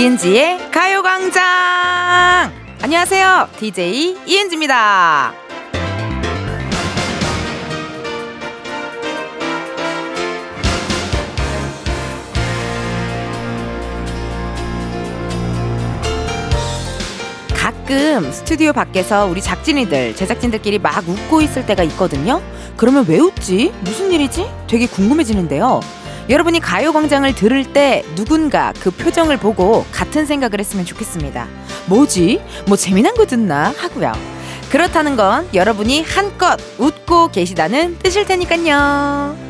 이은지의 가요광장! 안녕하세요. DJ 이은지입니다. 가끔 스튜디오 밖에서 우리 작진이들, 제작진들끼리 막 웃고 있을 때가 있거든요. 그러면 왜 웃지? 무슨 일이지? 되게 궁금해지는데요. 여러분이 가요광장을 들을 때 누군가 그 표정을 보고 같은 생각을 했으면 좋겠습니다. 뭐지? 뭐 재미난 거 듣나? 하고요. 그렇다는 건 여러분이 한껏 웃고 계시다는 뜻일 테니까요.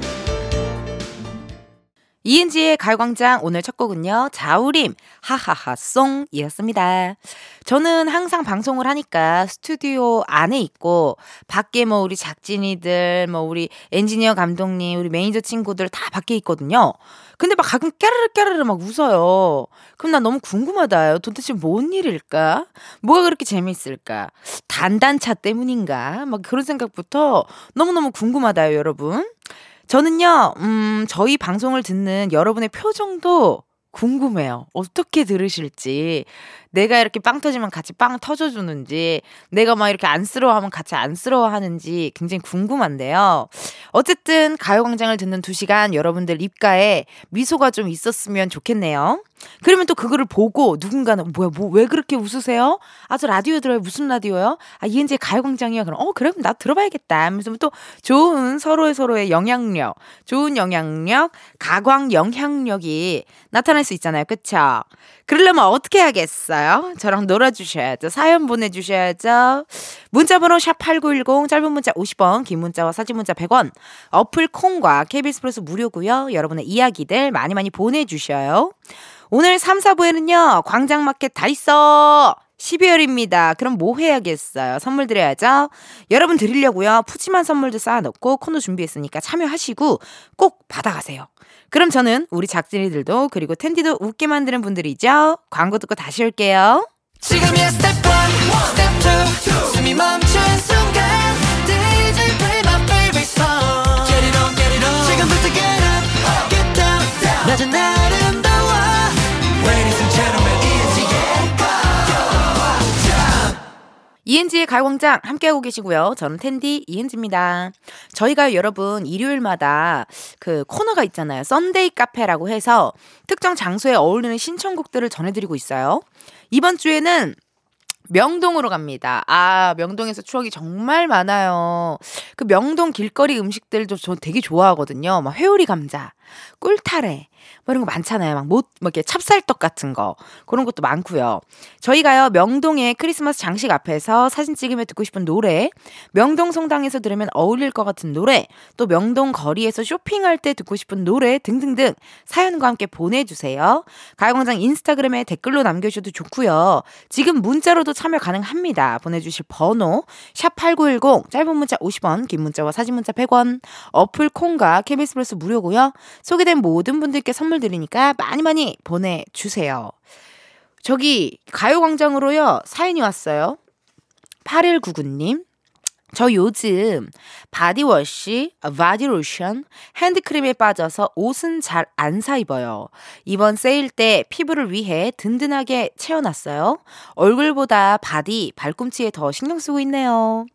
이은지의 가요광장 오늘 첫 곡은요. 자우림 하하하송이었습니다. 저는 항상 방송을 하니까 스튜디오 안에 있고 밖에 뭐 우리 작진이들 뭐 우리 엔지니어 감독님 우리 매니저 친구들 다 밖에 있거든요. 근데 막 가끔 깨르르 깨르르 막 웃어요. 그럼 나 너무 궁금하다. 도대체 뭔 일일까? 뭐가 그렇게 재밌을까? 단단차 때문인가? 막 그런 생각부터 너무너무 궁금하다요, 여러분. 저는요, 음, 저희 방송을 듣는 여러분의 표정도 궁금해요. 어떻게 들으실지. 내가 이렇게 빵 터지면 같이 빵 터져주는지, 내가 막 이렇게 안쓰러워하면 같이 안쓰러워하는지 굉장히 궁금한데요. 어쨌든 가요광장을 듣는 두 시간 여러분들 입가에 미소가 좀 있었으면 좋겠네요. 그러면 또 그거를 보고 누군가는 뭐야 뭐 왜 그렇게 웃으세요? 아 저 라디오 들어요 무슨 라디오요? 아 이은재 가요광장이요. 그럼 어 그럼 나 들어봐야겠다. 하면서 또 좋은 서로의 서로의 영향력, 좋은 영향력, 가광 영향력이 나타날 수 있잖아요, 그쵸? 그러려면 어떻게 하겠어 요? 저랑 놀아주셔야죠. 사연 보내주셔야죠. 문자번호 샵 #8910 짧은 문자 50원, 긴 문자와 사진 문자 100원. 어플 콩과 KBS 플러스 무료고요. 여러분의 이야기들 많이 많이 보내주셔요. 오늘 3, 4부에는요, 광장마켓 다 있어! 12월입니다. 그럼 뭐 해야겠어요? 선물 드려야죠? 여러분 드리려고요. 푸짐한 선물도 쌓아놓고 코너 준비했으니까 참여하시고 꼭 받아가세요. 그럼 저는 우리 작진이들도 그리고 텐디도 웃게 만드는 분들이죠. 광고 듣고 다시 올게요. 지금이야 스텝 1, 스텝 2, 숨이 멈춘 순간 지금부터 get up, get down. 낮은 아 이은지의 가요광장 함께하고 계시고요. 저는 텐디 이은지입니다. 저희가 여러분 일요일마다 그 코너가 있잖아요. Sunday 카페라고 해서 특정 장소에 어울리는 신청곡들을 전해드리고 있어요. 이번 주에는 명동으로 갑니다. 아, 명동에서 추억이 정말 많아요. 그 명동 길거리 음식들도 저 되게 좋아하거든요. 막 회오리 감자, 꿀타래, 뭐 이런 거 많잖아요. 막 못, 뭐 이렇게 찹쌀떡 같은 거. 그런 것도 많고요. 저희가요, 명동의 크리스마스 장식 앞에서 사진 찍으며 듣고 싶은 노래, 명동 성당에서 들으면 어울릴 것 같은 노래, 또 명동 거리에서 쇼핑할 때 듣고 싶은 노래 등등등 사연과 함께 보내주세요. 가요광장 인스타그램에 댓글로 남겨주셔도 좋고요. 지금 문자로도 참여 가능합니다. 보내주실 번호, 샵 8910, 짧은 문자 50원, 긴 문자와 사진 문자 100원, 어플 콩과 KBS 플러스 무료고요. 소개된 모든 분들께 선물 드리니까 많이 많이 보내주세요. 저기 가요광장으로요 사연이 왔어요. 8199님. 저 요즘 body wash, 바디로션, 핸드크림에 빠져서 옷은 잘 안 사 입어요. 이번 세일 때 피부를 위해 든든하게 채워놨어요. 얼굴보다 바디, 발꿈치에 더 신경 쓰고 있네요.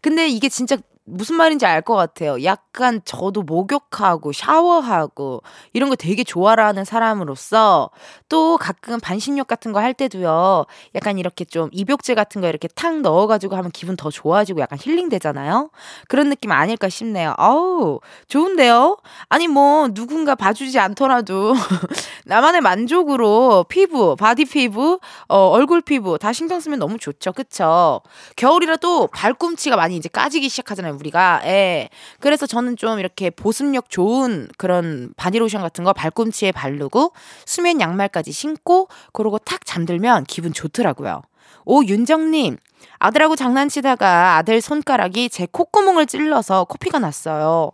근데 이게 진짜 무슨 말인지 알 것 같아요. 약간 저도 목욕하고 샤워하고 이런 거 되게 좋아하는 사람으로서 또 가끔 반신욕 같은 거 할 때도요. 약간 이렇게 좀 입욕제 같은 거 이렇게 탁 넣어가지고 하면 기분 더 좋아지고 약간 힐링 되잖아요. 그런 느낌 아닐까 싶네요. 어우, 좋은데요? 아니 뭐 누군가 봐주지 않더라도 나만의 만족으로 피부, 바디 피부, 어, 얼굴 피부 다 신경 쓰면 너무 좋죠. 그쵸? 겨울이라도 발꿈치가 많이 이제 까지기 시작하잖아요. 우리가. 예. 그래서 저는 좀 이렇게 보습력 좋은 그런 바디로션 같은 거 발꿈치에 바르고 수면 양말까지 신고 그러고 탁 잠들면 기분 좋더라고요. 오 윤정님, 아들하고 장난치다가 아들 손가락이 제 콧구멍을 찔러서 코피가 났어요.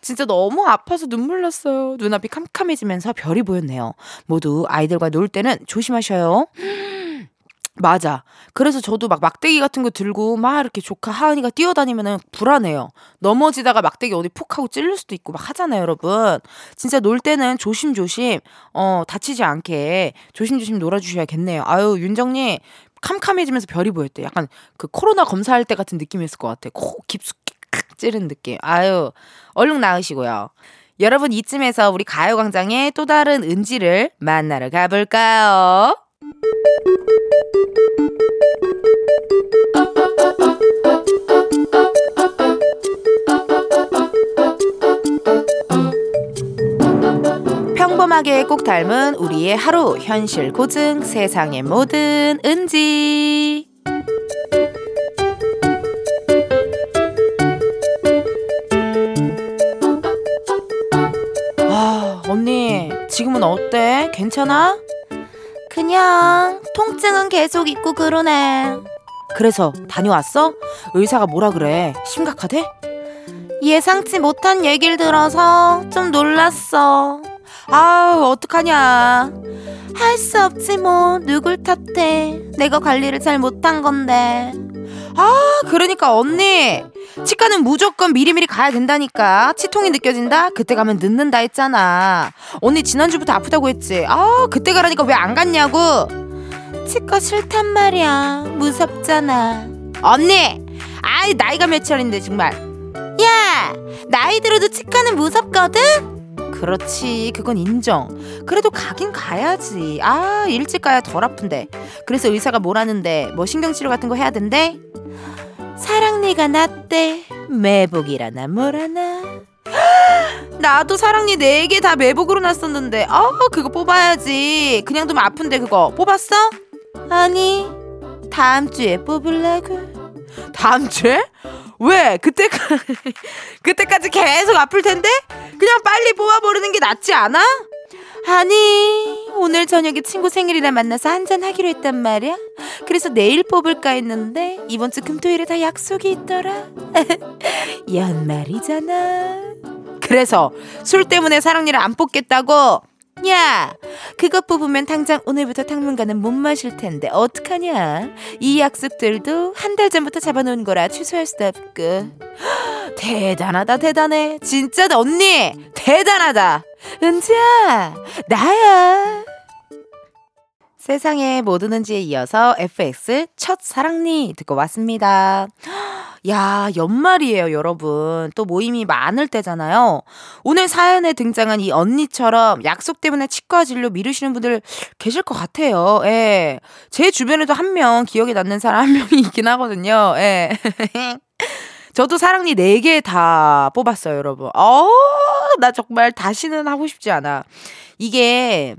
진짜 너무 아파서 눈물 났어요. 눈앞이 캄캄해지면서 별이 보였네요. 모두 아이들과 놀 때는 조심하셔요. 맞아. 그래서 저도 막 막대기 같은 거 들고 막 이렇게 조카 하은이가 뛰어다니면은 불안해요. 넘어지다가 막대기 어디 푹 하고 찔릴 수도 있고 막 하잖아요, 여러분. 진짜 놀 때는 조심조심, 어, 다치지 않게 조심조심 놀아주셔야겠네요. 아유, 윤정님, 캄캄해지면서 별이 보였대. 약간 그 코로나 검사할 때 같은 느낌이었을 것 같아. 코 깊숙이 찌른 느낌. 아유, 얼른 나으시고요. 여러분 이쯤에서 우리 가요광장의 또 다른 은지를 만나러 가볼까요? 평범하게 꼭 닮은 우리의 하루 현실 고증 세상의 모든 은지 아 언니 지금은 어때? 괜찮아? 그냥 통증은 계속 있고 그러네. 그래서 다녀왔어? 의사가 뭐라 그래? 심각하대? 예상치 못한 얘기를 들어서 좀 놀랐어. 아우 어떡하냐 할 수 없지 뭐 누굴 탓해. 내가 관리를 잘 못한 건데. 아 그러니까 언니. 치과는 무조건 미리미리 가야 된다니까. 치통이 느껴진다? 그때 가면 늦는다 했잖아. 언니 지난주부터 아프다고 했지? 아 그때 가라니까 왜 안 갔냐고. 치과 싫단 말이야. 무섭잖아. 언니 아이 나이가 몇 살인데 정말. 야 나이 들어도 치과는 무섭거든 그렇지. 그건 인정. 그래도 가긴 가야지. 아 일찍 가야 덜 아픈데. 그래서 의사가 뭐라는데? 뭐 신경치료 같은 거 해야 된대? 사랑니가 났대. 매복이라나 뭐라나. 나도 사랑니 네 개 다 매복으로 났었는데. 아 그거 뽑아야지. 그냥 두면 아픈데 그거. 뽑았어? 아니 다음 주에 뽑으려고. 다음 주에? 왜? 그때까 그때까지 계속 아플 텐데? 그냥 빨리 뽑아버리는 게 낫지 않아? 아니 오늘 저녁에 친구 생일이라 만나서 한잔 하기로 했단 말이야. 그래서 내일 뽑을까 했는데 이번 주 금토일에 다 약속이 있더라. 연말이잖아. 그래서 술 때문에 사랑니를 안 뽑겠다고 야 그거 뽑으면 당장 오늘부터 당분간은 못 마실 텐데 어떡하냐? 이 약속들도 한 달 전부터 잡아놓은 거라 취소할 수도 없고. 대단하다 대단해. 진짜 언니 대단하다. 은지야 나야 세상에 뭐 드는지에 이어서 FX 첫 사랑니 듣고 왔습니다. 야, 연말이에요, 여러분. 또 모임이 많을 때잖아요. 오늘 사연에 등장한 이 언니처럼 약속 때문에 치과 진료 미루시는 분들 계실 것 같아요. 예. 제 주변에도 한 명 기억에 남는 사람 한 명이 있긴 하거든요. 예. 저도 사랑니 4개 다 뽑았어요, 여러분. 어, 나 정말 다시는 하고 싶지 않아. 이게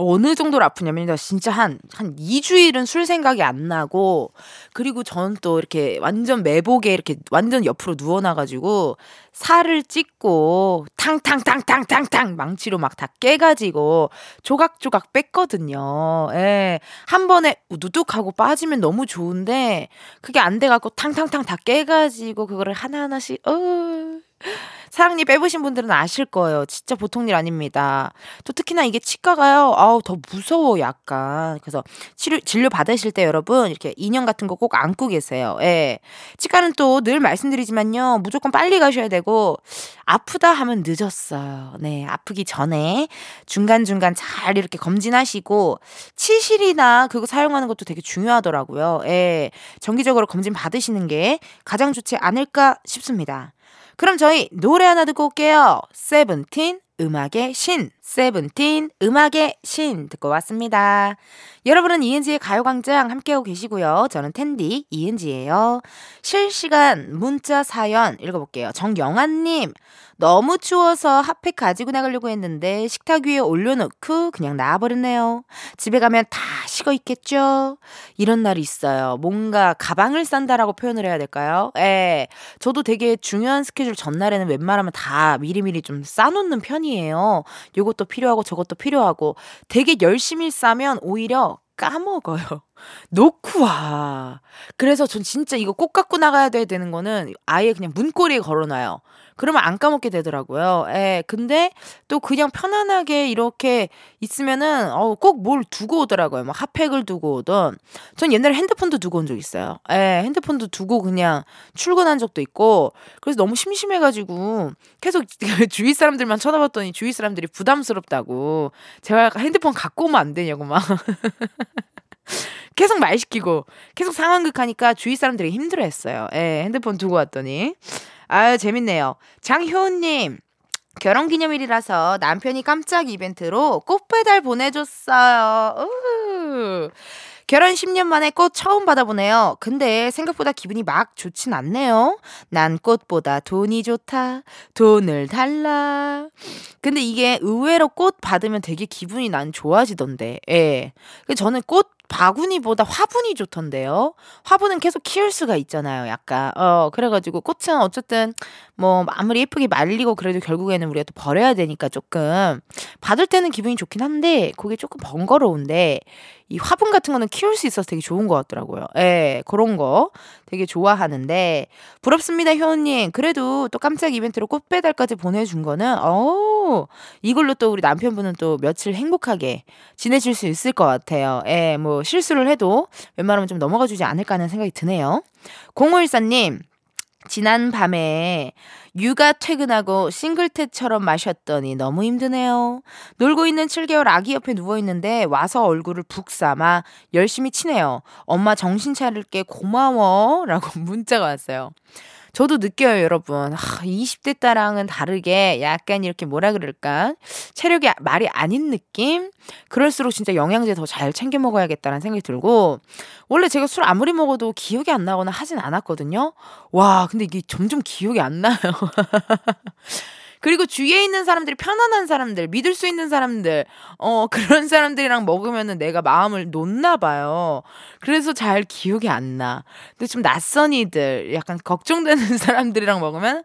어느 정도로 아프냐면요. 진짜 한, 한 2주일은 술 생각이 안 나고, 그리고 전 또 이렇게 완전 매복에 이렇게 완전 옆으로 누워놔가지고, 살을 찢고, 탕탕탕탕탕탕 망치로 막 다 깨가지고, 조각조각 뺐거든요. 예. 한 번에 우두둑 하고 빠지면 너무 좋은데, 그게 안 돼갖고 탕탕탕 다 깨가지고, 그거를 하나하나씩, 어. 사랑니 빼보신 분들은 아실 거예요. 진짜 보통 일 아닙니다. 또 특히나 이게 치과가요. 아우 더 무서워 약간. 그래서 치료 진료 받으실 때 여러분 이렇게 인형 같은 거 꼭 안고 계세요. 예. 치과는 또 늘 말씀드리지만요. 무조건 빨리 가셔야 되고 아프다 하면 늦었어요. 네. 아프기 전에 중간중간 잘 이렇게 검진하시고 치실이나 그거 사용하는 것도 되게 중요하더라고요. 예. 정기적으로 검진 받으시는 게 가장 좋지 않을까 싶습니다. 그럼 저희 노래 하나 듣고 올게요. 세븐틴 음악의 신. 세븐틴 음악의 신 듣고 왔습니다. 여러분은 이은지의 가요광장 함께하고 계시고요. 저는 텐디 이은지예요. 실시간 문자 사연 읽어볼게요. 정영아님. 너무 추워서 핫팩 가지고 나가려고 했는데 식탁 위에 올려놓고 그냥 나와버렸네요. 집에 가면 다 식어 있겠죠? 이런 날이 있어요. 뭔가 가방을 싼다라고 표현을 해야 될까요? 예. 저도 되게 중요한 스케줄 전날에는 웬만하면 다 미리미리 좀 싸놓는 편이에요. 요것도 필요하고 저것도 필요하고 되게 열심히 싸면 오히려 까먹어요. 놓고 와. 그래서 전 진짜 이거 꼭 갖고 나가야 돼 되는 거는 아예 그냥 문고리에 걸어놔요. 그러면 안 까먹게 되더라고요. 예. 근데 또 그냥 편안하게 이렇게 있으면은 어, 꼭 뭘 두고 오더라고요. 막 핫팩을 두고 오던. 전 옛날에 핸드폰도 두고 온 적 있어요. 예. 핸드폰도 두고 그냥 출근한 적도 있고. 그래서 너무 심심해 가지고 계속 주위 사람들만 쳐다봤더니 주위 사람들이 부담스럽다고. 제가 핸드폰 갖고 오면 안 되냐고 막. 계속 말 시키고 계속 상황극 하니까 주위 사람들이 힘들어 했어요. 예, 핸드폰 두고 왔더니. 아유, 재밌네요. 장효은님. 결혼 기념일이라서 남편이 깜짝 이벤트로 꽃 배달 보내줬어요. 우후. 결혼 10년 만에 꽃 처음 받아보네요. 근데 생각보다 기분이 막 좋진 않네요. 난 꽃보다 돈이 좋다. 돈을 달라. 근데 이게 의외로 꽃 받으면 되게 기분이 난 좋아지던데. 예. 저는 꽃 바구니보다 화분이 좋던데요. 화분은 계속 키울 수가 있잖아요. 약간 어 그래가지고 꽃은 어쨌든 뭐 아무리 예쁘게 말리고 그래도 결국에는 우리가 또 버려야 되니까 조금 받을 때는 기분이 좋긴 한데 그게 조금 번거로운데 이 화분 같은 거는 키울 수 있어서 되게 좋은 것 같더라고요. 예, 그런 거 되게 좋아하는데 부럽습니다, 효은님. 그래도 또 깜짝 이벤트로 꽃 배달까지 보내준 거는 어 이걸로 또 우리 남편분은 또 며칠 행복하게 지내실 수 있을 것 같아요. 예, 뭐 실수를 해도 웬만하면 좀 넘어가 주지 않을까 하는 생각이 드네요. 0514님, 지난 밤에 육아 퇴근하고 싱글텟처럼 마셨더니 너무 힘드네요. 놀고 있는 7개월 아기 옆에 누워있는데 와서 얼굴을 북 삼아 열심히 치네요. 엄마 정신 차릴게 고마워. 라고 문자가 왔어요. 저도 느껴요, 여러분. 아, 20대 딸랑은 다르게 약간 이렇게 뭐라 그럴까? 체력이 말이 아닌 느낌? 그럴수록 진짜 영양제 더 잘 챙겨 먹어야겠다는 생각이 들고, 원래 제가 술 아무리 먹어도 기억이 안 나거나 하진 않았거든요? 와, 근데 이게 점점 기억이 안 나요. 그리고 주위에 있는 사람들이 편안한 사람들, 믿을 수 있는 사람들, 어, 그런 사람들이랑 먹으면은 내가 마음을 놓나 봐요. 그래서 잘 기억이 안 나. 근데 좀 낯선 이들, 약간 걱정되는 사람들이랑 먹으면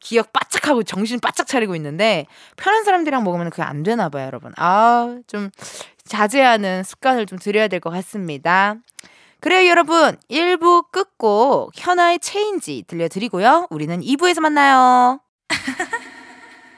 기억 바짝하고 정신 바짝 차리고 있는데 편한 사람들이랑 먹으면 그게 안 되나 봐요, 여러분. 아, 좀 자제하는 습관을 좀 들여야 될 것 같습니다. 그래요, 여러분. 1부 끝고 현아의 체인지 들려드리고요. 우리는 2부에서 만나요.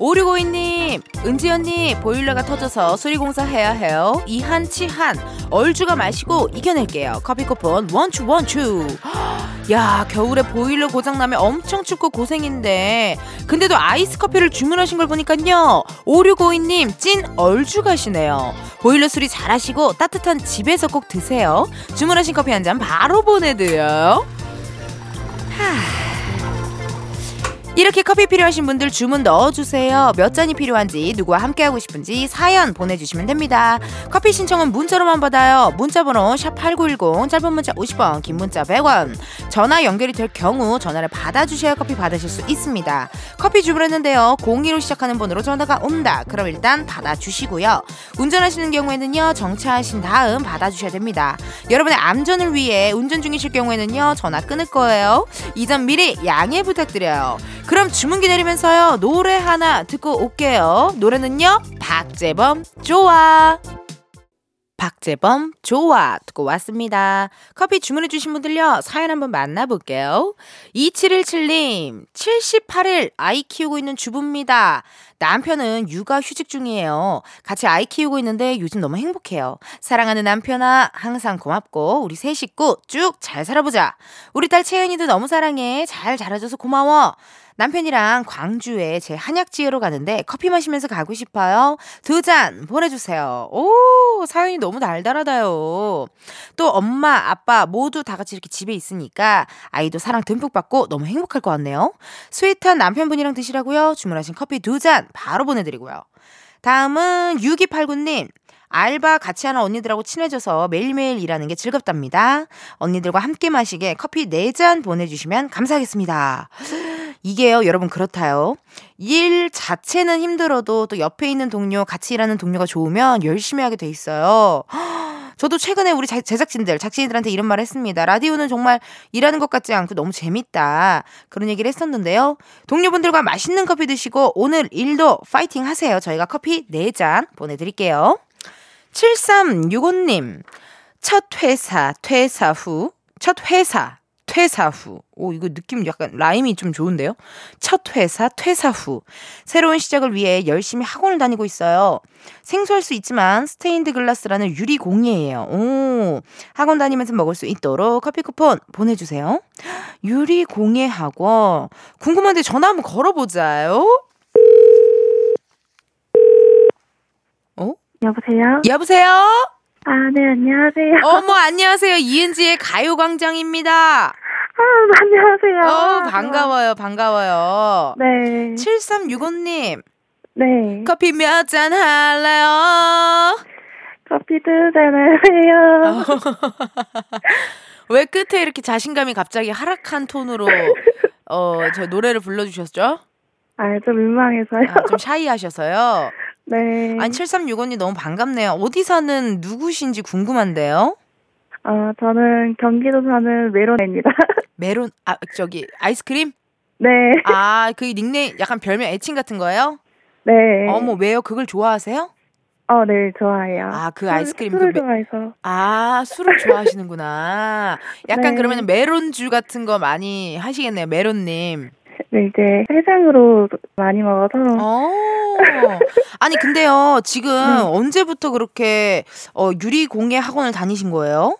5652님, 은지 언니, 보일러가 터져서 수리공사 해야 해요. 이한 치한, 얼주가 마시고 이겨낼게요. 커피 쿠폰, 원추, 원추. 야, 겨울에 보일러 고장나면 엄청 춥고 고생인데. 근데도 아이스 커피를 주문하신 걸 보니까요. 5652님, 찐 얼주 가시네요. 보일러 수리 잘 하시고 따뜻한 집에서 꼭 드세요. 주문하신 커피 한 잔 바로 보내드려요. 하. 이렇게 커피 필요하신 분들 주문 넣어주세요. 몇 잔이 필요한지 누구와 함께하고 싶은지 사연 보내주시면 됩니다. 커피 신청은 문자로만 받아요. 문자번호 샵8910 짧은 문자 50원 긴 문자 100원 전화 연결이 될 경우 전화를 받아주셔야 커피 받으실 수 있습니다. 커피 주문했는데요. 02로 시작하는 번호로 전화가 온다. 그럼 일단 받아주시고요. 운전하시는 경우에는요. 정차하신 다음 받아주셔야 됩니다. 여러분의 안전을 위해 운전 중이실 경우에는요. 전화 끊을 거예요. 이 점 미리 양해 부탁드려요. 그럼 주문 기다리면서요. 노래 하나 듣고 올게요. 노래는요. 박재범 좋아. 박재범 좋아 듣고 왔습니다. 커피 주문해 주신 분들요. 사연 한번 만나볼게요. 2717님 78일 아이 키우고 있는 주부입니다. 남편은 육아 휴직 중이에요. 같이 아이 키우고 있는데 요즘 너무 행복해요. 사랑하는 남편아 항상 고맙고 우리 세 식구 쭉 잘 살아보자. 우리 딸 채연이도 너무 사랑해. 잘 자라줘서 고마워. 남편이랑 광주에 제 한약 지으러 가는데 커피 마시면서 가고 싶어요. 두 잔 보내주세요. 오, 사연이 너무 달달하다요. 또 엄마, 아빠 모두 다 같이 이렇게 집에 있으니까 아이도 사랑 듬뿍 받고 너무 행복할 것 같네요. 스윗한 남편분이랑 드시라고요. 주문하신 커피 두 잔 바로 보내드리고요. 다음은 6289님. 알바 같이 하는 언니들하고 친해져서 매일매일 일하는 게 즐겁답니다. 언니들과 함께 마시게 커피 4잔 보내주시면 감사하겠습니다. 이게요, 여러분 그렇다요. 일 자체는 힘들어도 또 옆에 있는 동료, 같이 일하는 동료가 좋으면 열심히 하게 돼 있어요. 저도 최근에 우리 제작진들, 작진이들한테 이런 말 했습니다. 라디오는 정말 일하는 것 같지 않고 너무 재밌다. 그런 얘기를 했었는데요. 동료분들과 맛있는 커피 드시고 오늘 일도 파이팅 하세요. 저희가 커피 4잔 보내드릴게요. 7365님, 첫 회사, 퇴사 후, 첫 회사, 퇴사 후. 오, 이거 느낌 약간 rhyme이 좀 좋은데요? 첫 회사, 퇴사 후. 새로운 시작을 위해 열심히 학원을 다니고 있어요. 생소할 수 있지만 스테인드 글라스라는 유리 공예예요. 오, 학원 다니면서 먹을 수 있도록 커피 쿠폰 보내주세요. 유리 공예 학원. 궁금한데 전화 한번 걸어보자요. 여보세요? 여보세요? 아, 네, 안녕하세요. 어머, 안녕하세요. 이은지의 가요광장입니다. 아, 안녕하세요. 어, 반가워요, 반가워요. 네. 7365님. 네. 커피 몇 잔 할래요? 커피 두 잔 할래요? 왜 끝에 이렇게 자신감이 갑자기 하락한 톤으로, 어, 저 노래를 불러주셨죠? 아, 좀 민망해서요. 아, 좀 샤이하셔서요. 네. 아니 7365님 너무 반갑네요. 어디 사는 누구신지 궁금한데요. 어, 저는 경기도 사는 메론입니다. 메론 아 저기 아이스크림? 네. 아, 그 닉네임 약간 별명 애칭 같은 거예요? 네. 어머, 왜요? 그걸 좋아하세요? 어, 네, 좋아해요. 아, 그 아이스크림 술을 그 좋아해서. 아, 술을 좋아하시는구나. 약간 네. 그러면 메론주 같은 거 많이 하시겠네요, 메론님. 네, 이제 해장으로 많이 먹어서. 어. 아니, 근데요, 지금 네. 언제부터 그렇게 어, 유리 공예 학원을 다니신 거예요?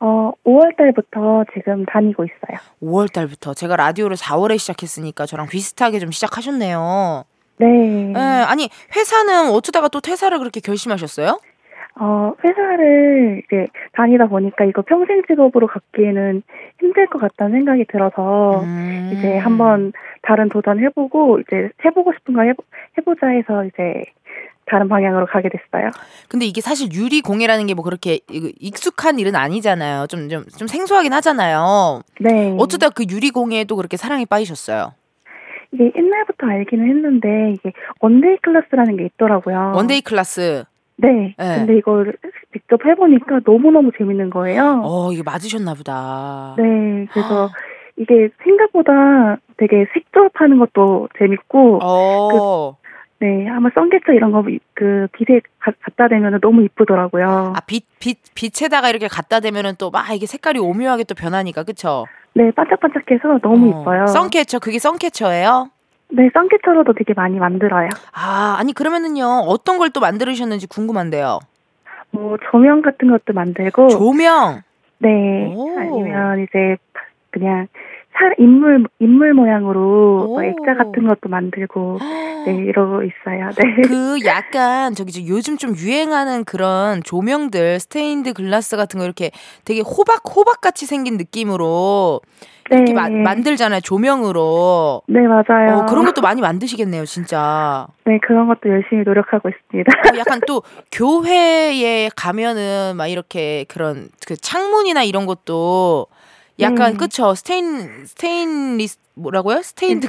어, 5월 달부터 지금 다니고 있어요. 5월 달부터. 제가 라디오를 4월에 시작했으니까 저랑 비슷하게 좀 시작하셨네요. 네. 예, 아니, 회사는 어쩌다가 또 퇴사를 그렇게 결심하셨어요? 어, 회사를 이제 다니다 보니까 이거 평생 직업으로 갖기에는 힘들 것 같다는 생각이 들어서 음. 이제 한번 다른 도전 해보고 이제 해보고 싶은 거 해보, 해보자 해서 이제 다른 방향으로 가게 됐어요. 근데 이게 사실 유리 공예라는 게 뭐 그렇게 익숙한 일은 아니잖아요. 좀, 좀, 좀 생소하긴 하잖아요. 네. 어쩌다 그 유리 공예에도 그렇게 사랑에 빠지셨어요? 이게 옛날부터 알기는 했는데 이게 one-day class라는 게 있더라고요. one-day class. 네. 네. 근데 이걸 직접 해보니까 너무너무 재밌는 거예요. 어, 이게 맞으셨나 보다. 네. 그래서 이게 생각보다 되게 색조합하는 것도 재밌고 어. 네, 한번 썬게차 이런 거 그 빛에 가- 갖다 대면 너무 이쁘더라고요. 아, 빛, 빛, 빛에다가 이렇게 갖다 대면은 또 막 이게 색깔이 오묘하게 또 변하니까, 그쵸? 네, 반짝반짝해서 너무 어. 이뻐요. 선캐쳐, 그게 선캐쳐예요? 네, 썬게차로도 되게 많이 만들어요. 아, 아니, 그러면은요, 어떤 걸 또 만들으셨는지 궁금한데요. 뭐 조명 같은 것도 만들고, 조명! 네, 오. 아니면 이제 그냥 사, 인물 인물 모양으로 오. 뭐 액자 같은 것도 만들고, 네, 이러고 있어요. 네. 그 약간 저기 저 요즘 좀 유행하는 그런 조명들 스테인드 글라스 같은 거 이렇게 되게 호박 호박 같이 생긴 느낌으로 이렇게 네. 마- 만들잖아요 조명으로 네, 맞아요. 어, 그런 것도 많이 만드시겠네요 진짜 네, 그런 것도 열심히 노력하고 있습니다. 어, 약간 또 교회에 가면은 막 이렇게 그런 그 창문이나 이런 것도 약간 네. 그쵸 스테인 스테인리스 뭐라고요 스테인드 스테인드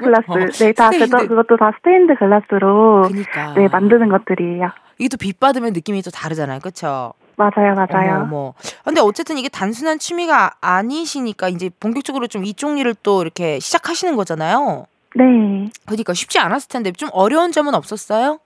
글라스라고 글라스. 네, 다 스테인드. 그것도, 그것도 다 스테인드 글라스로 그니까 네, 만드는 것들이에요. 이게 또 빛 받으면 느낌이 또 다르잖아요 그쵸 맞아요, 맞아요. 어머, 어머. 근데 어쨌든 이게 단순한 취미가 아니시니까 이제 본격적으로 좀 이쪽 일을 또 이렇게 시작하시는 거잖아요. 네. 그러니까 쉽지 않았을 텐데 좀 어려운 점은 없었어요?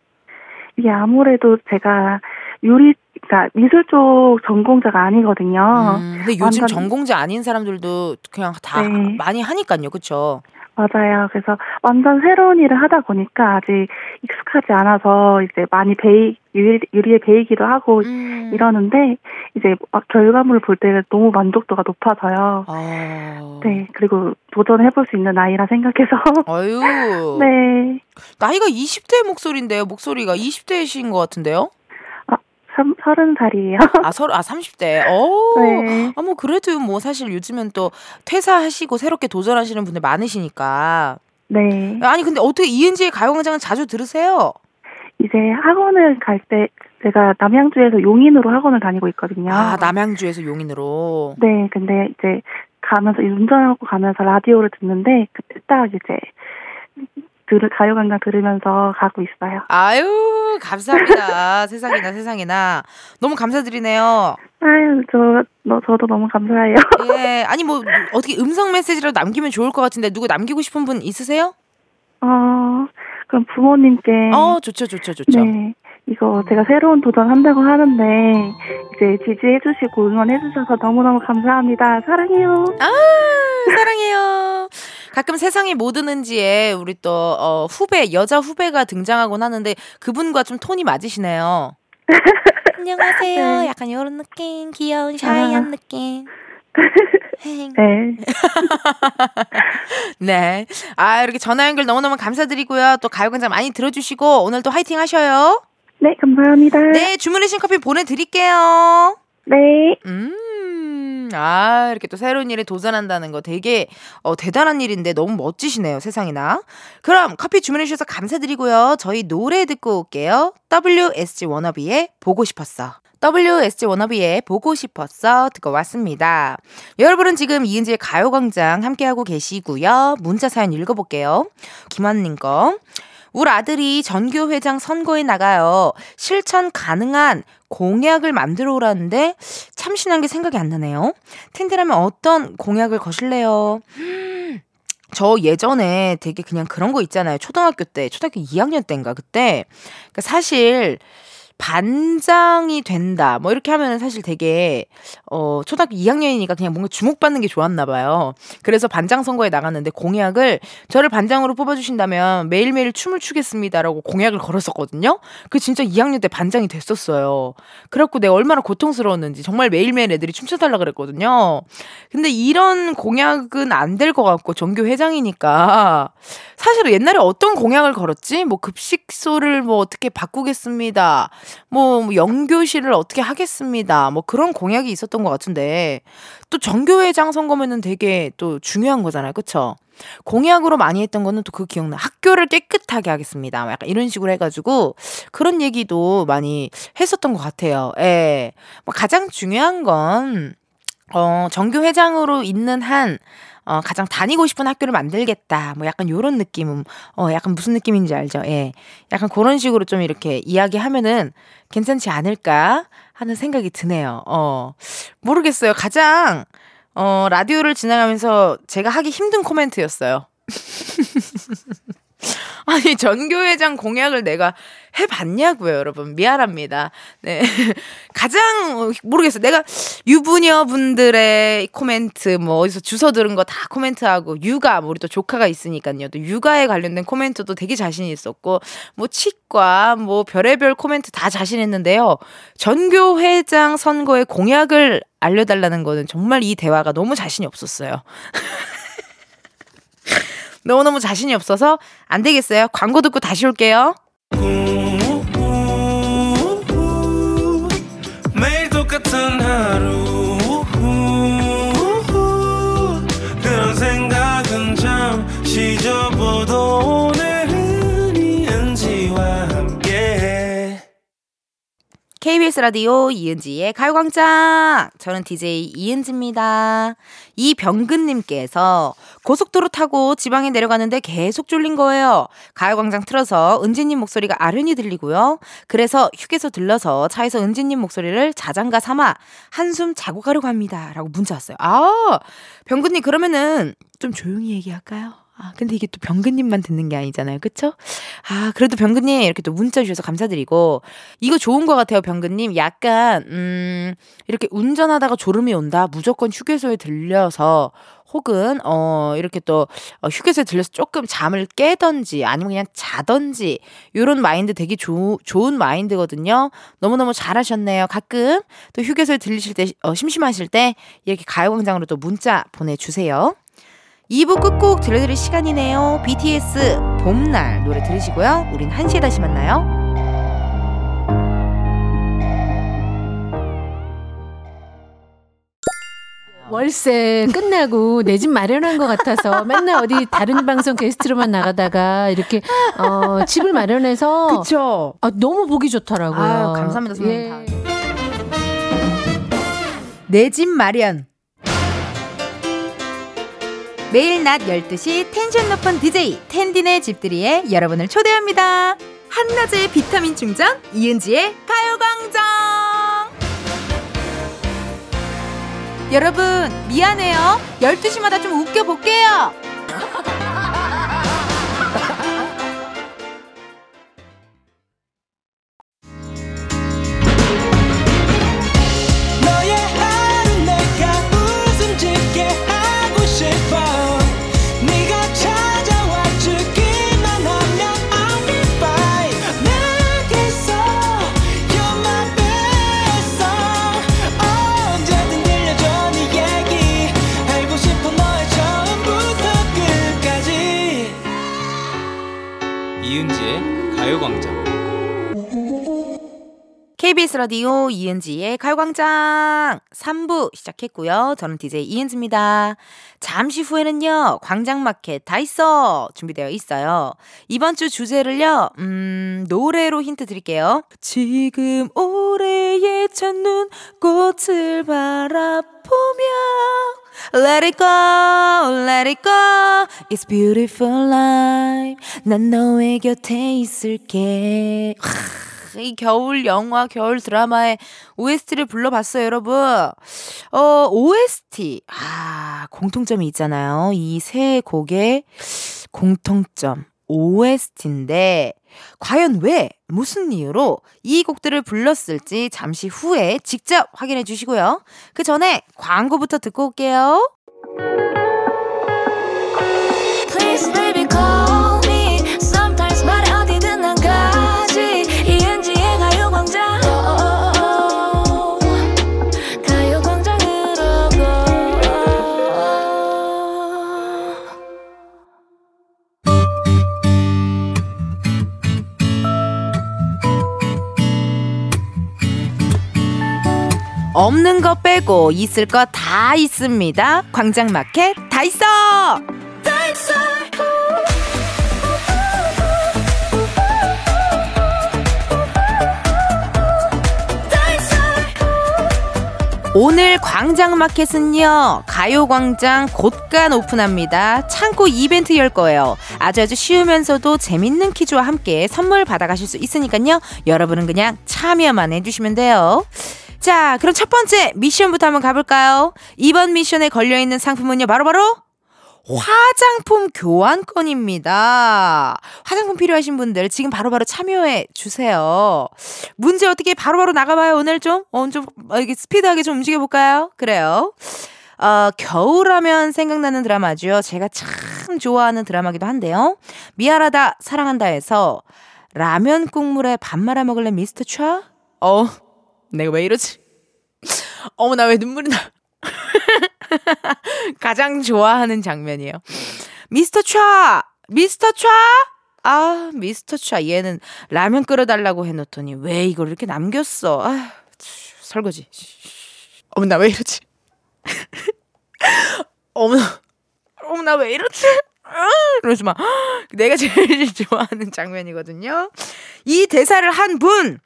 이게 아무래도 제가 요리, 그러니까 미술 쪽 전공자가 아니거든요. 음, 근데 요즘 완전- 전공자 아닌 사람들도 그냥 다 네. 많이 하니까요, 그렇죠? 맞아요. 그래서 완전 새로운 일을 하다 보니까 아직 익숙하지 않아서 이제 많이 베이, 유리, 유리에 베이기도 하고 음. 이러는데 이제 막 결과물을 볼 때는 너무 만족도가 높아서요. 아. 네, 그리고 도전해볼 수 있는 나이라 생각해서. 아유. 네. 나이가 20대 목소리인데요. 목소리가 20대이신 것 같은데요? 삼, 서른 살이에요. 아, 서로, 아, 30대. 어. 네. 아, 뭐, 그래도 뭐, 사실 요즘은 또 퇴사하시고 새롭게 도전하시는 분들 많으시니까. 네. 아니, 근데 어떻게 이은지의 가요광장은 자주 들으세요? 이제 학원을 갈 때 제가 남양주에서 용인으로 학원을 다니고 있거든요. 아, 남양주에서 용인으로. 네, 근데 이제 가면서 운전하고 가면서 라디오를 듣는데 그때 딱 이제 들 가요광장 들으면서 가고 있어요. 아유, 감사합니다. 세상에나 세상에나. 너무 감사드리네요. 아유, 저, 너, 저도 너무 감사해요. 예. 아니, 뭐, 어떻게 음성 메시지라도 남기면 좋을 것 같은데, 누구 남기고 싶은 분 있으세요? 어, 그럼 부모님께. 어, 좋죠, 좋죠, 좋죠. 네. 이거 제가 새로운 도전 한다고 하는데 이제 지지해 주시고 응원해 주셔서 너무너무 감사합니다. 사랑해요. 아, 사랑해요. 가끔 세상의 모든 은지에 우리 또 어, 후배 여자 후배가 등장하곤 하는데 그분과 좀 톤이 맞으시네요. 안녕하세요. 네. 약간 이런 느낌, 귀여운 샤이한 아. 느낌. 네. 네. 아 이렇게 전화 연결 너무너무 감사드리고요. 또 가요광장 많이 들어주시고 오늘 또 화이팅 하셔요. 네, 감사합니다. 네, 주문하신 커피 보내드릴게요. 네. 음, 아, 이렇게 또 새로운 일에 도전한다는 거 되게 어, 대단한 일인데 너무 멋지시네요, 세상이나. 그럼 커피 주문해주셔서 감사드리고요. 저희 노래 듣고 올게요. WSG 워너비의 보고 싶었어. WSG 워너비의 보고 싶었어 듣고 왔습니다. 여러분은 지금 이은지의 가요광장 함께하고 계시고요. 문자 사연 읽어볼게요. 김한님 거. 우리 아들이 전교회장 선거에 나가요. 실천 가능한 공약을 만들어 오라는데 참신한 게 생각이 안 나네요. 텐디라면 어떤 공약을 거실래요? 저 예전에 되게 그냥 그런 거 있잖아요. 초등학교 때, 초등학교 2학년 때인가 그때. 그러니까 사실 반장이 된다. 뭐 이렇게 하면은 사실 되게 어 초등학교 2학년이니까 그냥 뭔가 주목받는 게 좋았나 봐요. 그래서 반장 선거에 나갔는데 공약을 저를 반장으로 뽑아 주신다면 매일매일 춤을 추겠습니다라고 공약을 걸었었거든요. 그 진짜 2학년 때 반장이 됐었어요. 그래갖고 내가 얼마나 고통스러웠는지 정말 매일매일 애들이 춤춰 달라 그랬거든요. 근데 이런 공약은 안 될 것 같고 전교 회장이니까 사실은 옛날에 어떤 공약을 걸었지? 뭐 급식소를 뭐 어떻게 바꾸겠습니다. 뭐, 뭐 영교실을 어떻게 하겠습니다. 뭐 그런 공약이 있었던 것 같은데 또 전교회장 선거면은 되게 또 중요한 거잖아요. 그쵸? 공약으로 많이 했던 거는 또 그 기억나. 학교를 깨끗하게 하겠습니다. 뭐 약간 이런 식으로 해가지고 그런 얘기도 많이 했었던 것 같아요. 예. 뭐 가장 중요한 건, 어, 전교회장으로 있는 한, 어, 가장 다니고 싶은 학교를 만들겠다. 뭐 약간 요런 느낌은, 어, 약간 무슨 느낌인지 알죠? 예. 약간 그런 식으로 좀 이렇게 이야기하면은 괜찮지 않을까 하는 생각이 드네요. 어, 모르겠어요. 가장, 어, 라디오를 진행하면서 제가 하기 힘든 코멘트였어요. 아니, 전교회장 공약을 내가 해봤냐고요, 여러분. 미안합니다. 네. 가장, 어, 모르겠어요. 내가 유부녀 분들의 코멘트, 뭐, 어디서 주워 들은 거 다 코멘트하고, 육아, 뭐 우리 또 조카가 있으니까요. 또 육아에 관련된 코멘트도 되게 자신이 있었고, 뭐, 치과, 뭐, 별의별 코멘트 다 자신했는데요. 전교회장 선거의 공약을 알려달라는 거는 정말 이 대화가 너무 자신이 없었어요. 너무너무 자신이 없어서 안 되겠어요. 광고 듣고 다시 올게요. 매 KBS 라디오 이은지의 가요광장. 저는 DJ 이은지입니다. 이병근님께서 고속도로 타고 지방에 내려가는데 계속 졸린 거예요. 가요광장 틀어서 은지님 목소리가 아련히 들리고요. 그래서 휴게소 들러서 차에서 은지님 목소리를 자장가 삼아 한숨 자고 가려고 합니다. 라고 문자 왔어요. 아, 병근님 그러면은 좀 조용히 얘기할까요? 아, 근데 이게 또 병근님만 듣는 게 아니잖아요. 그쵸? 아, 그래도 병근님 이렇게 또 문자 주셔서 감사드리고, 이거 좋은 것 같아요, 병근님. 약간, 음, 이렇게 운전하다가 졸음이 온다. 무조건 휴게소에 들려서, 혹은, 어, 이렇게 또, 어, 휴게소에 들려서 조금 잠을 깨던지, 아니면 그냥 자던지, 요런 마인드 되게 조, 좋은 마인드거든요. 너무너무 잘하셨네요. 가끔 또 휴게소에 들리실 때, 어, 심심하실 때, 이렇게 가요광장으로 또 문자 보내주세요. 2부 끝곡 들려드릴 시간이네요. BTS 봄날 노래 들으시고요. 우린 1시에 다시 만나요. 월세 끝나고 내 집 마련한 것 같아서 맨날 어디 다른 방송 게스트로만 나가다가 이렇게 어, 집을 마련해서 그쵸. 아, 너무 보기 좋더라고요. 아유, 감사합니다, 선생님. 예. 내집 마련. 매일 낮 12시 텐션 높은 DJ 텐딘의 집들이에 여러분을 초대합니다. 한낮의 비타민 충전 이은지의 가요광장. 여러분 미안해요. 12시마다 좀 웃겨볼게요. 라디오 이은지의 가요광장 3부 시작했고요. 저는 DJ 이은지입니다. 잠시 후에는요, 광장마켓 다 있어! 준비되어 있어요. 이번 주 주제를요, 음, 노래로 힌트 드릴게요. 지금 올해의 첫눈 꽃을 바라보며 Let it go, let it go. It's beautiful life. 난 너의 곁에 있을게. 하, 이 겨울 영화, 겨울 드라마의 OST를 불러봤어요, 여러분. 어, OST. 아, 공통점이 있잖아요. 이 세 곡의 공통점. OST인데, 과연 왜, 무슨 이유로 이 곡들을 불렀을지 잠시 후에 직접 확인해 주시고요. 그 전에 광고부터 듣고 올게요. Please baby 없는 거 빼고 있을 거 다 있습니다. 광장마켓 다 있어! 오늘 광장마켓은요, 가요광장 곧간 오픈합니다. 창고 이벤트 열 거예요. 아주 아주 쉬우면서도 재밌는 퀴즈와 함께 선물 받아가실 수 있으니까요, 여러분은 그냥 참여만 해주시면 돼요. 자, 그럼 첫 번째 미션부터 한번 가볼까요? 이번 미션에 걸려있는 상품은요, 바로바로 화장품 교환권입니다. 화장품 필요하신 분들 지금 바로바로 참여해 주세요. 문제 어떻게 바로바로 나가봐요, 오늘 좀? 어, 좀, 어, 이게 스피드하게 좀 움직여볼까요? 그래요. 어, 겨울하면 생각나는 드라마죠. 제가 참 좋아하는 드라마기도 한데요. 미안하다, 사랑한다에서 라면 국물에 밥 말아 먹을래 미스터 차? 어, 내가 왜 이러지? 어머, 나 왜 눈물이 나? 가장 좋아하는 장면이에요. 미스터 차! 미스터 차! 아, 미스터 차. 얘는 라면 끓여달라고 해놓더니 왜 이걸 이렇게 남겼어? 아, 설거지. 어머, 나 왜 이러지? 어머, 어머, 나 왜 이러지? 아, 이러지 마. 내가 제일 좋아하는 장면이거든요. 이 대사를 한 분!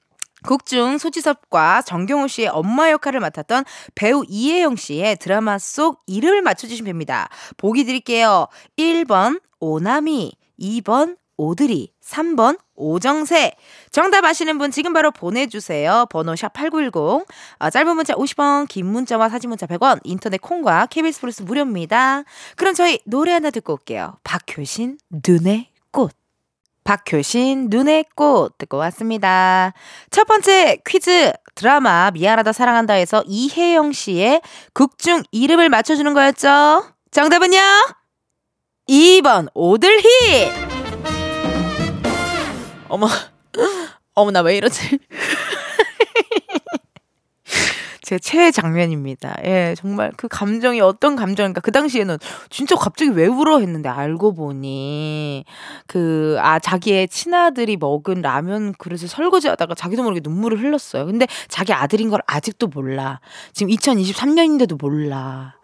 국중 소지섭과 정경호 씨의 엄마 역할을 맡았던 배우 이혜영 씨의 드라마 속 이름을 맞춰주시면 됩니다. 보기 드릴게요. 1번 오나미, 2번 오드리, 3번 오정세. 정답 아시는 분 지금 바로 보내주세요. 번호 샵8910. 아, 짧은 문자 50원, 긴 문자와 사진 문자 100원, 인터넷 콩과 KBS 플러스 무료입니다. 그럼 저희 노래 하나 듣고 올게요. 박효신, 눈의 꽃. 박효신, 눈의 꽃 듣고 왔습니다. 첫 번째 퀴즈 드라마 미안하다 사랑한다에서 이혜영 씨의 극중 이름을 맞춰주는 거였죠. 정답은요? 2번 오들희. 어머, 어머 나 왜 이러지? 제 최애 장면입니다. 예, 정말 그 감정이 어떤 감정인가. 그 당시에는 진짜 갑자기 왜 울어 했는데 알고 보니 그, 아, 자기의 친아들이 먹은 라면 그릇을 설거지 하다가 자기도 모르게 눈물을 흘렸어요. 근데 자기 아들인 걸 아직도 몰라. 지금 2023년인데도 몰라.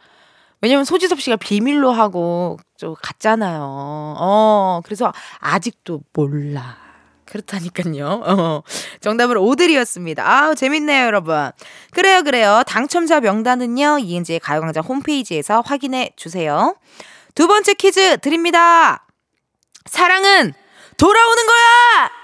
왜냐면 소지섭 씨가 비밀로 하고 좀 갔잖아요. 어, 그래서 아직도 몰라. 그렇다니까요. 어. 정답은 오들이었습니다. 아우, 재밌네요, 여러분. 그래요, 그래요. 당첨자 명단은요, 이은지의 가요광장 홈페이지에서 확인해 주세요. 두 번째 퀴즈 드립니다. 사랑은 돌아오는 거야!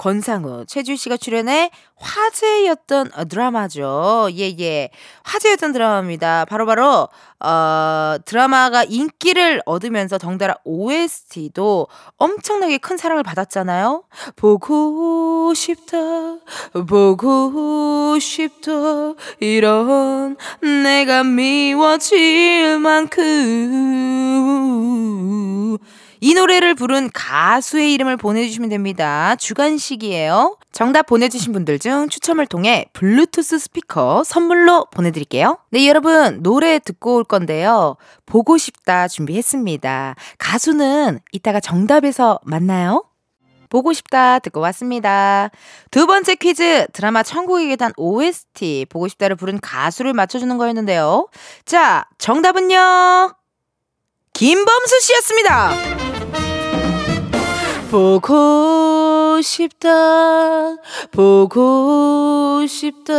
권상우, 최준 씨가 출연해 화제였던 어, 드라마죠. 예, 예. 화제였던 드라마입니다. 바로 바로, 어, 드라마가 인기를 얻으면서 덩달아 OST도 엄청나게 큰 사랑을 받았잖아요. 보고 싶다, 보고 싶다, 이런 내가 미워질 만큼. 이 노래를 부른 가수의 이름을 보내주시면 됩니다. 주간식이에요. 정답 보내주신 분들 중 추첨을 통해 블루투스 스피커 선물로 보내드릴게요. 네, 여러분, 노래 듣고 올 건데요. 보고 싶다 준비했습니다. 가수는 이따가 정답에서 만나요. 보고 싶다 듣고 왔습니다. 두 번째 퀴즈 드라마 천국의 계단 OST 보고 싶다를 부른 가수를 맞춰주는 거였는데요. 자, 정답은요. 김범수 씨였습니다. 보고 싶다, 보고 싶다.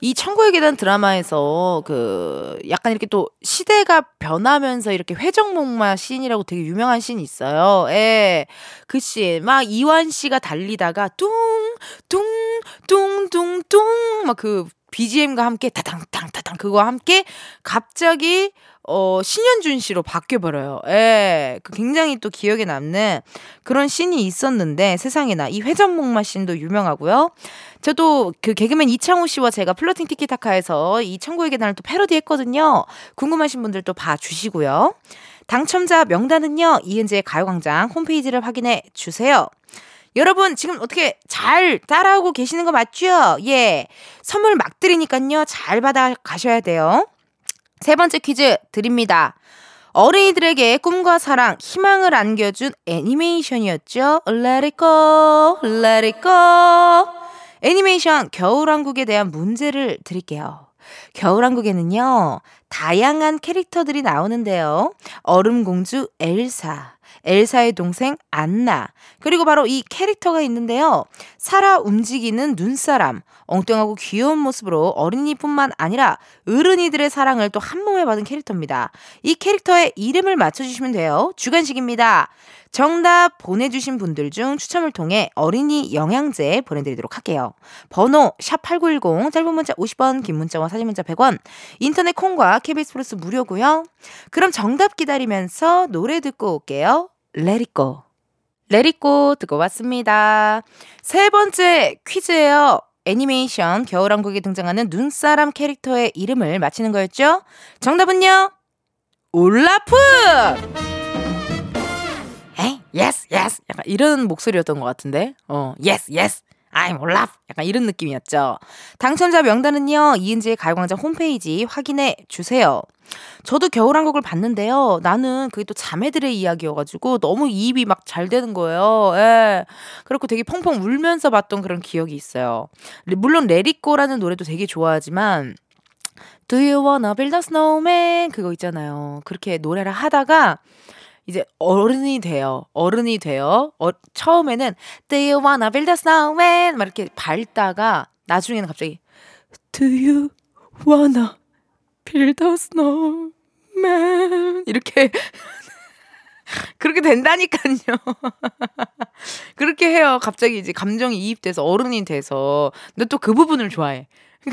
이 천국의 계단 드라마에서 그 약간 이렇게 또 시대가 변하면서 이렇게 회전목마 씬이라고 되게 유명한 씬이 있어요. 예. 그 씬. 막 이완 씨가 달리다가 뚱, 뚱, 뚱, 뚱, 뚱. 막 그 BGM과 함께 타당, 탕, 타당 그거와 함께 갑자기 어, 신현준 씨로 바뀌어버려요. 예. 그 굉장히 또 기억에 남는 그런 씬이 있었는데 세상에나 이 회전목마 씬도 유명하고요. 저도 그 개그맨 이창호 씨와 제가 플러팅 티키타카에서 이 천국의 계단을 또 패러디 했거든요. 궁금하신 분들 또 봐주시고요. 당첨자 명단은요, 이은재의 가요광장 홈페이지를 확인해 주세요. 여러분, 지금 어떻게 잘 따라오고 계시는 거 맞죠? 예. 선물 막 드리니까요, 잘 받아 가셔야 돼요. 세 번째 퀴즈 드립니다. 어린이들에게 꿈과 사랑, 희망을 안겨준 애니메이션이었죠. Let it go, let it go. 애니메이션 겨울왕국에 대한 문제를 드릴게요. 겨울왕국에는요, 다양한 캐릭터들이 나오는데요. 얼음공주 엘사, 엘사의 동생 안나, 그리고 바로 이 캐릭터가 있는데요. 살아 움직이는 눈사람, 엉뚱하고 귀여운 모습으로 어린이뿐만 아니라 어른이들의 사랑을 또 한 몸에 받은 캐릭터입니다. 이 캐릭터의 이름을 맞춰주시면 돼요. 주간식입니다. 정답 보내주신 분들 중 추첨을 통해 어린이 영양제 보내드리도록 할게요. 번호 샵8910 짧은 문자 50원 긴 문자와 사진 문자 100원 인터넷 콩과 KBS 플러스 무료고요. 그럼 정답 기다리면서 노래 듣고 올게요. 레리꼬 레리꼬 듣고 왔습니다. 세 번째 퀴즈예요. 애니메이션 겨울왕국에 등장하는 눈사람 캐릭터의 이름을 맞히는 거였죠? 정답은요? 올라프! 에이, yes, yes. 약간 이런 목소리였던 것 같은데. 어, yes, yes. I'm 올라프. 약간 이런 느낌이었죠. 당첨자 명단은요, 이은지의 가요광장 홈페이지 확인해 주세요. 저도 겨울왕국을 봤는데요. 나는 그게 또 자매들의 이야기여가지고 너무 이입이 막 잘 되는 거예요. 예. 그렇고 되게 펑펑 울면서 봤던 그런 기억이 있어요. 물론 레리꼬라는 노래도 되게 좋아하지만 Do you wanna build a snowman? 그거 있잖아요. 그렇게 노래를 하다가 이제 어른이 돼요. 어른이 돼요. 어, 처음에는 Do you wanna build a snowman? 막 이렇게 밟다가 나중에는 갑자기 Do you wanna build a snowman? 이렇게 그렇게 된다니까요. 그렇게 해요. 갑자기 이제 감정이 이입돼서 어른이 돼서. 너또그 부분을 좋아해.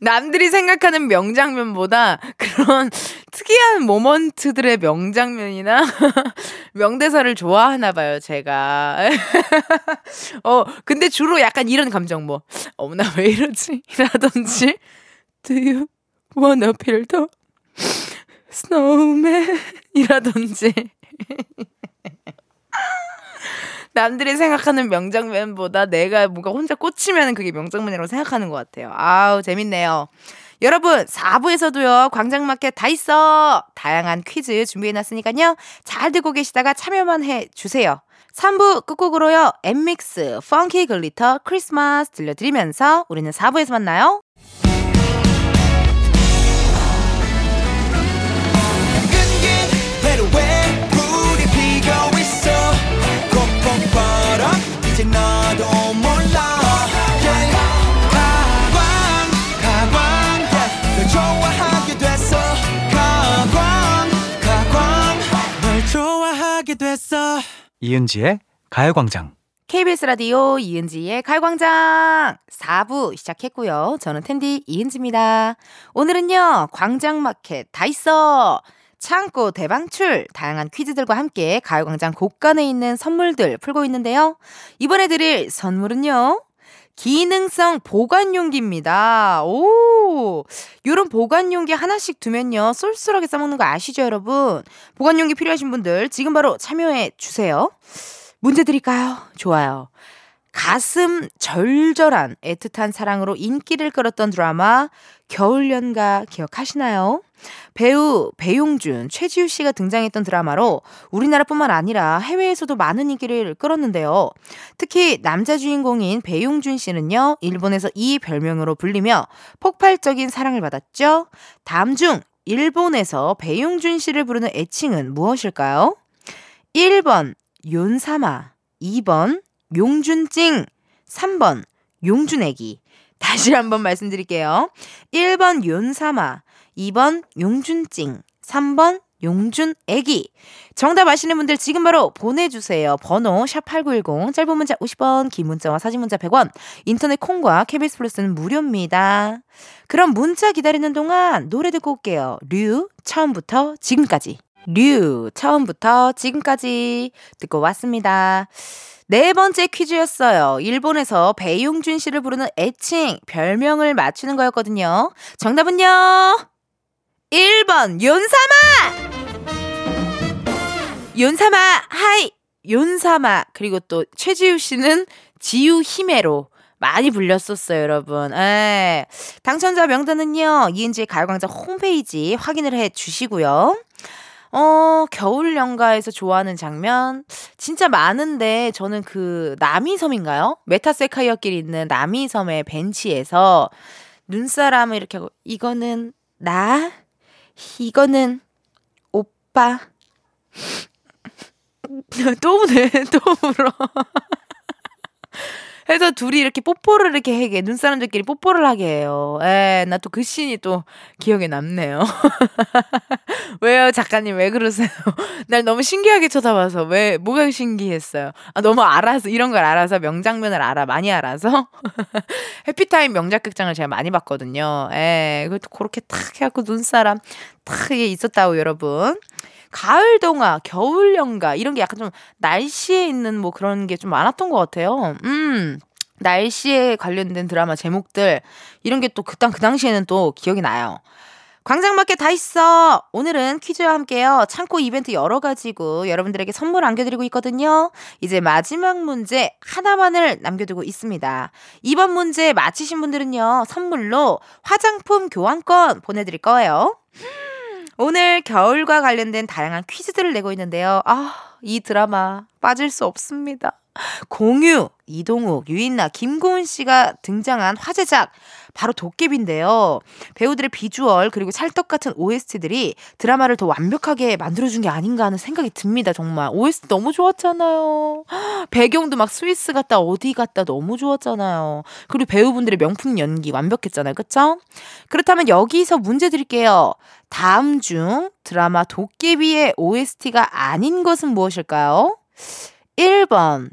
남들이 생각하는 명장면보다 그런 특이한 모먼트들의 명장면이나 명대사를 좋아하나 봐요, 제가. 어, 근데 주로 약간 이런 감정 뭐, 어머나 왜 이러지? 라든지, Do you wanna build a snowman? 이라든지. 남들이 생각하는 명장면보다 내가 뭔가 혼자 꽂히면 그게 명장면이라고 생각하는 것 같아요. 아우, 재밌네요. 여러분, 4부에서도요, 광장마켓 다 있어! 다양한 퀴즈 준비해놨으니까요, 잘 듣고 계시다가 참여만 해주세요. 3부 끝곡으로요, 엠믹스, 펑키 글리터, 크리스마스 들려드리면서 우리는 4부에서 만나요. 됐어 이은지의 가요광장. KBS 라디오 이은지의 칼광장 4부 시작했고요. 저는 텐디 이은지입니다. 오늘은요, 광장마켓 다 있어! 창고 대방출! 다양한 퀴즈들과 함께 가요광장 곳간에 있는 선물들 풀고 있는데요. 이번에 드릴 선물은요, 기능성 보관 용기입니다. 오! 요런 보관 용기 하나씩 두면요, 쏠쏠하게 써먹는 거 아시죠, 여러분? 보관 용기 필요하신 분들 지금 바로 참여해 주세요. 문제 드릴까요? 좋아요. 가슴 절절한 애틋한 사랑으로 인기를 끌었던 드라마 겨울연가 기억하시나요? 배우 배용준, 최지우 씨가 등장했던 드라마로 우리나라뿐만 아니라 해외에서도 많은 인기를 끌었는데요. 특히 남자 주인공인 배용준 씨는요, 일본에서 이 별명으로 불리며 폭발적인 사랑을 받았죠. 다음 중 일본에서 배용준 씨를 부르는 애칭은 무엇일까요? 1번 윤사마, 2번 용준찡, 3번 용준애기. 다시 한번 말씀드릴게요. 1번 윤사마, 2번 용준찡, 3번 용준 애기. 정답 아시는 분들 지금 바로 보내주세요. 번호 샵8910, 짧은 문자 50원, 긴 문자와 사진 문자 100원, 인터넷 콩과 KBS 플러스는 무료입니다. 그럼 문자 기다리는 동안 노래 듣고 올게요. 류, 처음부터 지금까지. 류, 처음부터 지금까지 듣고 왔습니다. 네 번째 퀴즈였어요. 일본에서 배용준 씨를 부르는 애칭, 별명을 맞추는 거였거든요. 정답은요? 1번, 윤사마! 윤사마, はい! 욘사마. 그리고 또 최지우 씨는 지우 姫로. 많이 불렸었어요, 여러분. 에. 당첨자 명단은요, 이은지의 가요광장 홈페이지 확인을 해 주시고요. 어, 겨울 연가에서 좋아하는 장면? 진짜 많은데 저는 그 남이섬인가요? 메타세쿼이아 길이 있는 남이섬의 벤치에서 눈사람을 이렇게 하고 이거는 나? 이거는 오빠? 또 우네 또 울어 해서 둘이 이렇게 뽀뽀를 이렇게 하게 눈사람들끼리 뽀뽀를 하게 해요. 에, 나 또 그 씬이 또 기억에 남네요. 왜요, 작가님 왜 그러세요? 날 너무 신기하게 쳐다봐서 왜 뭐가 신기했어요? 아, 너무 알아서 이런 걸 알아서 명장면을 알아 많이 알아서 해피타임 명작극장을 제가 많이 봤거든요. 에, 그것도 그렇게 탁 해갖고 눈사람 탁 이게 있었다고 여러분. 가을 동화, 겨울 연가 이런 게 약간 좀 날씨에 있는 뭐 그런 게 좀 많았던 것 같아요. 음. 날씨에 관련된 드라마 제목들 이런 게 또 그당 그 당시에는 또 기억이 나요. 광장마켓 다 있어. 오늘은 퀴즈와 함께요. 창고 이벤트 여러 가지고 여러분들에게 선물 안겨드리고 있거든요. 이제 마지막 문제 하나만을 남겨두고 있습니다. 이번 문제 맞히신 분들은요. 선물로 화장품 교환권 보내드릴 거예요. 오늘 겨울과 관련된 다양한 퀴즈들을 내고 있는데요. 아, 이 드라마 빠질 수 없습니다. 공유, 이동욱, 유인나, 김고은 씨가 등장한 화제작 바로 도깨비인데요. 배우들의 비주얼 그리고 찰떡 같은 OST들이 드라마를 더 완벽하게 만들어준 게 아닌가 하는 생각이 듭니다. 정말 OST 너무 좋았잖아요. 배경도 막 스위스 갔다 어디 갔다 너무 좋았잖아요. 그리고 배우분들의 명품 연기 완벽했잖아요. 그쵸? 그렇다면 여기서 문제 드릴게요. 다음 중 드라마 도깨비의 OST가 아닌 것은 무엇일까요? 1번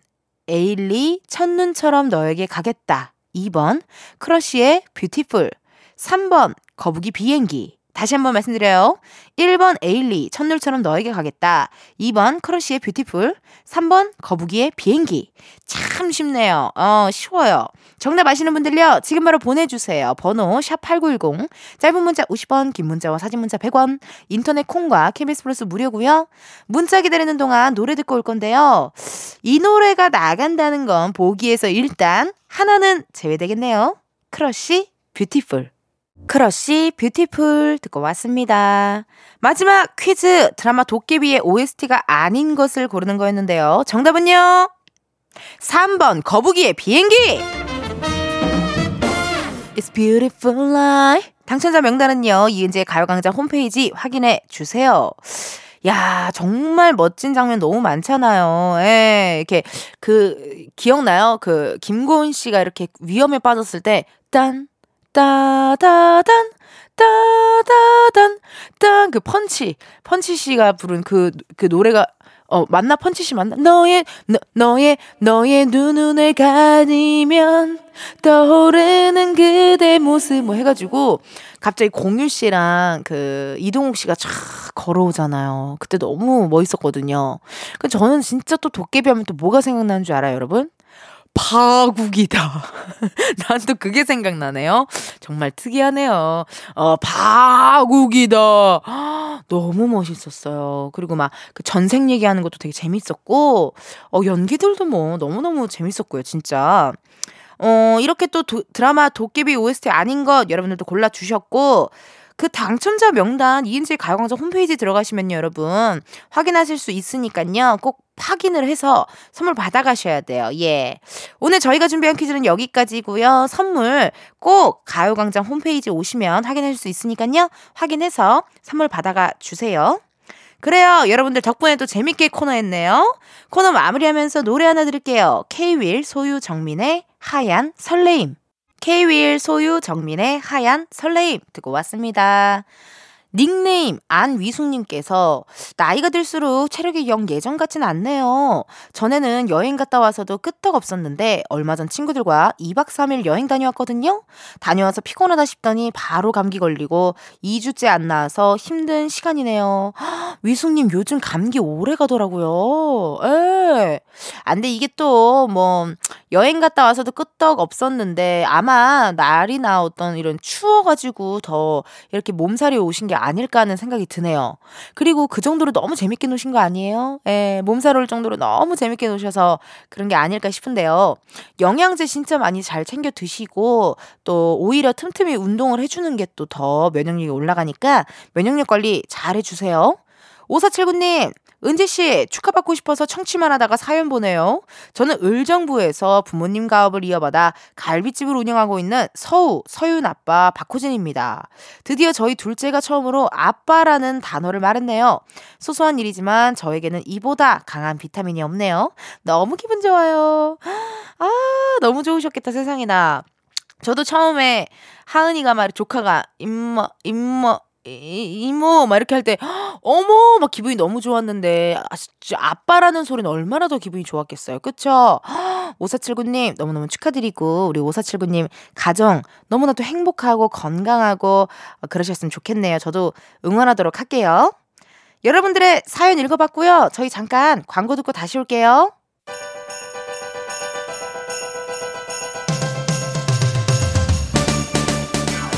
에일리 첫눈처럼 너에게 가겠다. 2번 크러쉬의 Beautiful. 3번 거북이 비행기. 다시 한번 말씀드려요. 1번 에일리 첫눈처럼 너에게 가겠다. 2번 크러쉬의 Beautiful. 3번 거북이의 비행기. 참 쉽네요. 어, 쉬워요. 정답 아시는 분들요. 지금 바로 보내주세요. 번호 샵8910. 짧은 문자 50원, 긴 문자와 사진 문자 100원. 인터넷 콩과 KBS 플러스 무료고요. 문자 기다리는 동안 노래 듣고 올 건데요. 이 노래가 나간다는 건 보기에서 일단 하나는 제외되겠네요. 크러쉬 Beautiful. 크러쉬 Beautiful 듣고 왔습니다. 마지막 퀴즈 드라마 도깨비의 OST가 아닌 것을 고르는 거였는데요. 정답은요. 3번 거북이의 비행기. It's beautiful life. 당첨자 명단은요. 이은지의 가요광장 홈페이지 확인해 주세요. 야, 정말 멋진 장면 너무 많잖아요. 예, 이렇게, 그, 기억나요? 그, 김고은 씨가 이렇게 위험에 빠졌을 때, 딴, 따다단, 따다단, 딴, 그 펀치, 펀치 씨가 부른 그, 그 노래가, 어, 맞나? 펀치 씨 맞나? 너의, 너, 너의, 너의 두 눈을 가리면 떠오르는 그대 모습 뭐 해가지고 갑자기 공유 씨랑 그 이동욱 씨가 쫙 걸어오잖아요. 그때 너무 멋있었거든요. 그 저는 진짜 또 도깨비 하면 또 뭐가 생각나는 줄 알아요, 여러분? 파국이다. 난 또 그게 생각나네요. 정말 특이하네요. 어, 파국이다. 너무 멋있었어요. 그리고 막 그 전생 얘기하는 것도 되게 재밌었고, 어, 연기들도 뭐 너무너무 재밌었고요, 진짜. 어, 이렇게 또 도- 드라마 도깨비 OST 아닌 것 여러분들도 골라주셨고, 그 당첨자 명단 이은지 가요광장 홈페이지 들어가시면요, 여러분. 확인하실 수 있으니까요. 꼭 확인을 해서 선물 받아가셔야 돼요. 예. 오늘 저희가 준비한 퀴즈는 여기까지고요. 선물 꼭 가요광장 홈페이지 오시면 확인할 수 있으니까요. 확인해서 선물 받아가 주세요. 그래요. 여러분들 덕분에 또 재밌게 코너 했네요. 코너 마무리하면서 노래 하나 드릴게요. K-윌 소유 정민의 하얀 설레임. K-윌 소유 정민의 하얀 설레임 듣고 왔습니다. 닉네임 안위숙님께서 나이가 들수록 체력이 영 예전 같진 않네요. 전에는 여행 갔다 와서도 끄떡 없었는데 얼마 전 친구들과 2박 3일 여행 다녀왔거든요. 다녀와서 피곤하다 싶더니 바로 감기 걸리고 2주째 안 나와서 힘든 시간이네요. 헉, 위숙님 요즘 감기 오래 가더라고요. 에. 안 돼, 이게 또 뭐 여행 갔다 와서도 끄떡 없었는데 아마 날이나 어떤 이런 추워가지고 더 이렇게 몸살이 오신 게 아닐까 하는 생각이 드네요. 그리고 그 정도로 너무 재밌게 노신 거 아니에요? 예, 몸살 올 정도로 너무 재밌게 노셔서 그런 게 아닐까 싶은데요. 영양제 진짜 많이 잘 챙겨 드시고 또 오히려 틈틈이 운동을 해주는 게 또 더 면역력이 올라가니까 면역력 관리 잘 해주세요. 5479님, 은지 씨, 축하받고 싶어서 청취만 하다가 사연 보내요. 저는 의정부에서 부모님 가업을 이어받아 갈비집을 운영하고 있는 서우, 서윤 아빠 박호진입니다. 드디어 저희 둘째가 처음으로 아빠라는 단어를 말했네요. 소소한 일이지만 저에게는 이보다 강한 비타민이 없네요. 너무 기분 좋아요. 아, 너무 좋으셨겠다, 세상에나. 저도 처음에 하은이가 말 조카가 임모 임모 이- 이모 막 이렇게 할 때 어머 막 기분이 너무 좋았는데 아, 아빠라는 소리는 얼마나 더 기분이 좋았겠어요. 그쵸? 5479님 너무너무 축하드리고 우리 5479님 가정 너무나도 행복하고 건강하고 어, 그러셨으면 좋겠네요. 저도 응원하도록 할게요. 여러분들의 사연 읽어봤고요. 저희 잠깐 광고 듣고 다시 올게요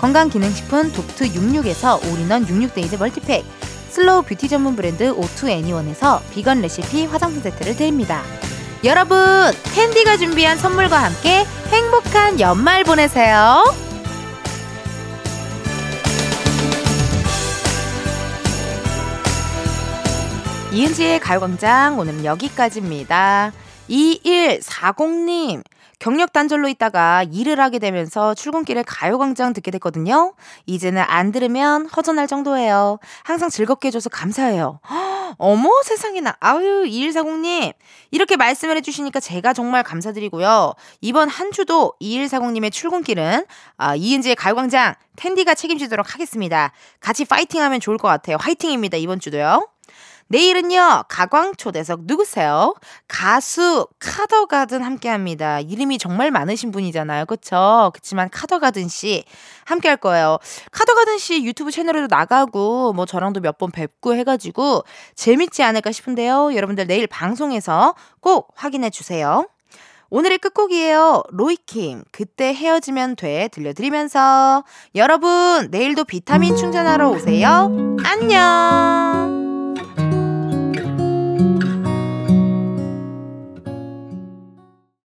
건강기능식품 독트 66에서 all-in-one 66 days multipack slow beauty 전문 브랜드 오투 애니원에서 비건 레시피 화장품 세트를 드립니다. 여러분, 텐디가 준비한 선물과 함께 행복한 연말 보내세요. 이은지의 가요광장 오늘은 여기까지입니다. 2140님, 경력 단절로 있다가 일을 하게 되면서 출근길에 가요광장 듣게 됐거든요. 이제는 안 들으면 허전할 정도예요. 항상 즐겁게 해줘서 감사해요. 헉, 어머 세상에나 아유 2140님 이렇게 말씀을 해주시니까 제가 정말 감사드리고요. 이번 한 주도 2140님의 출근길은 아, 이은지의 가요광장 텐디가 책임지도록 하겠습니다. 같이 파이팅하면 좋을 것 같아요. 화이팅입니다 이번 주도요. 내일은요, 가광 초대석 누구세요? 가수 카더가든 함께 합니다. 이름이 정말 많으신 분이잖아요. 그쵸? 그치만 카더가든 씨 함께 할 거예요. 카더가든 씨 유튜브 채널에도 나가고, 뭐 저랑도 몇 번 뵙고 해가지고 재밌지 않을까 싶은데요. 여러분들 내일 방송에서 꼭 확인해 주세요. 오늘의 끝곡이에요. 로이킴, 그때 헤어지면 돼. 들려드리면서 여러분, 내일도 비타민 충전하러 오세요. 안녕!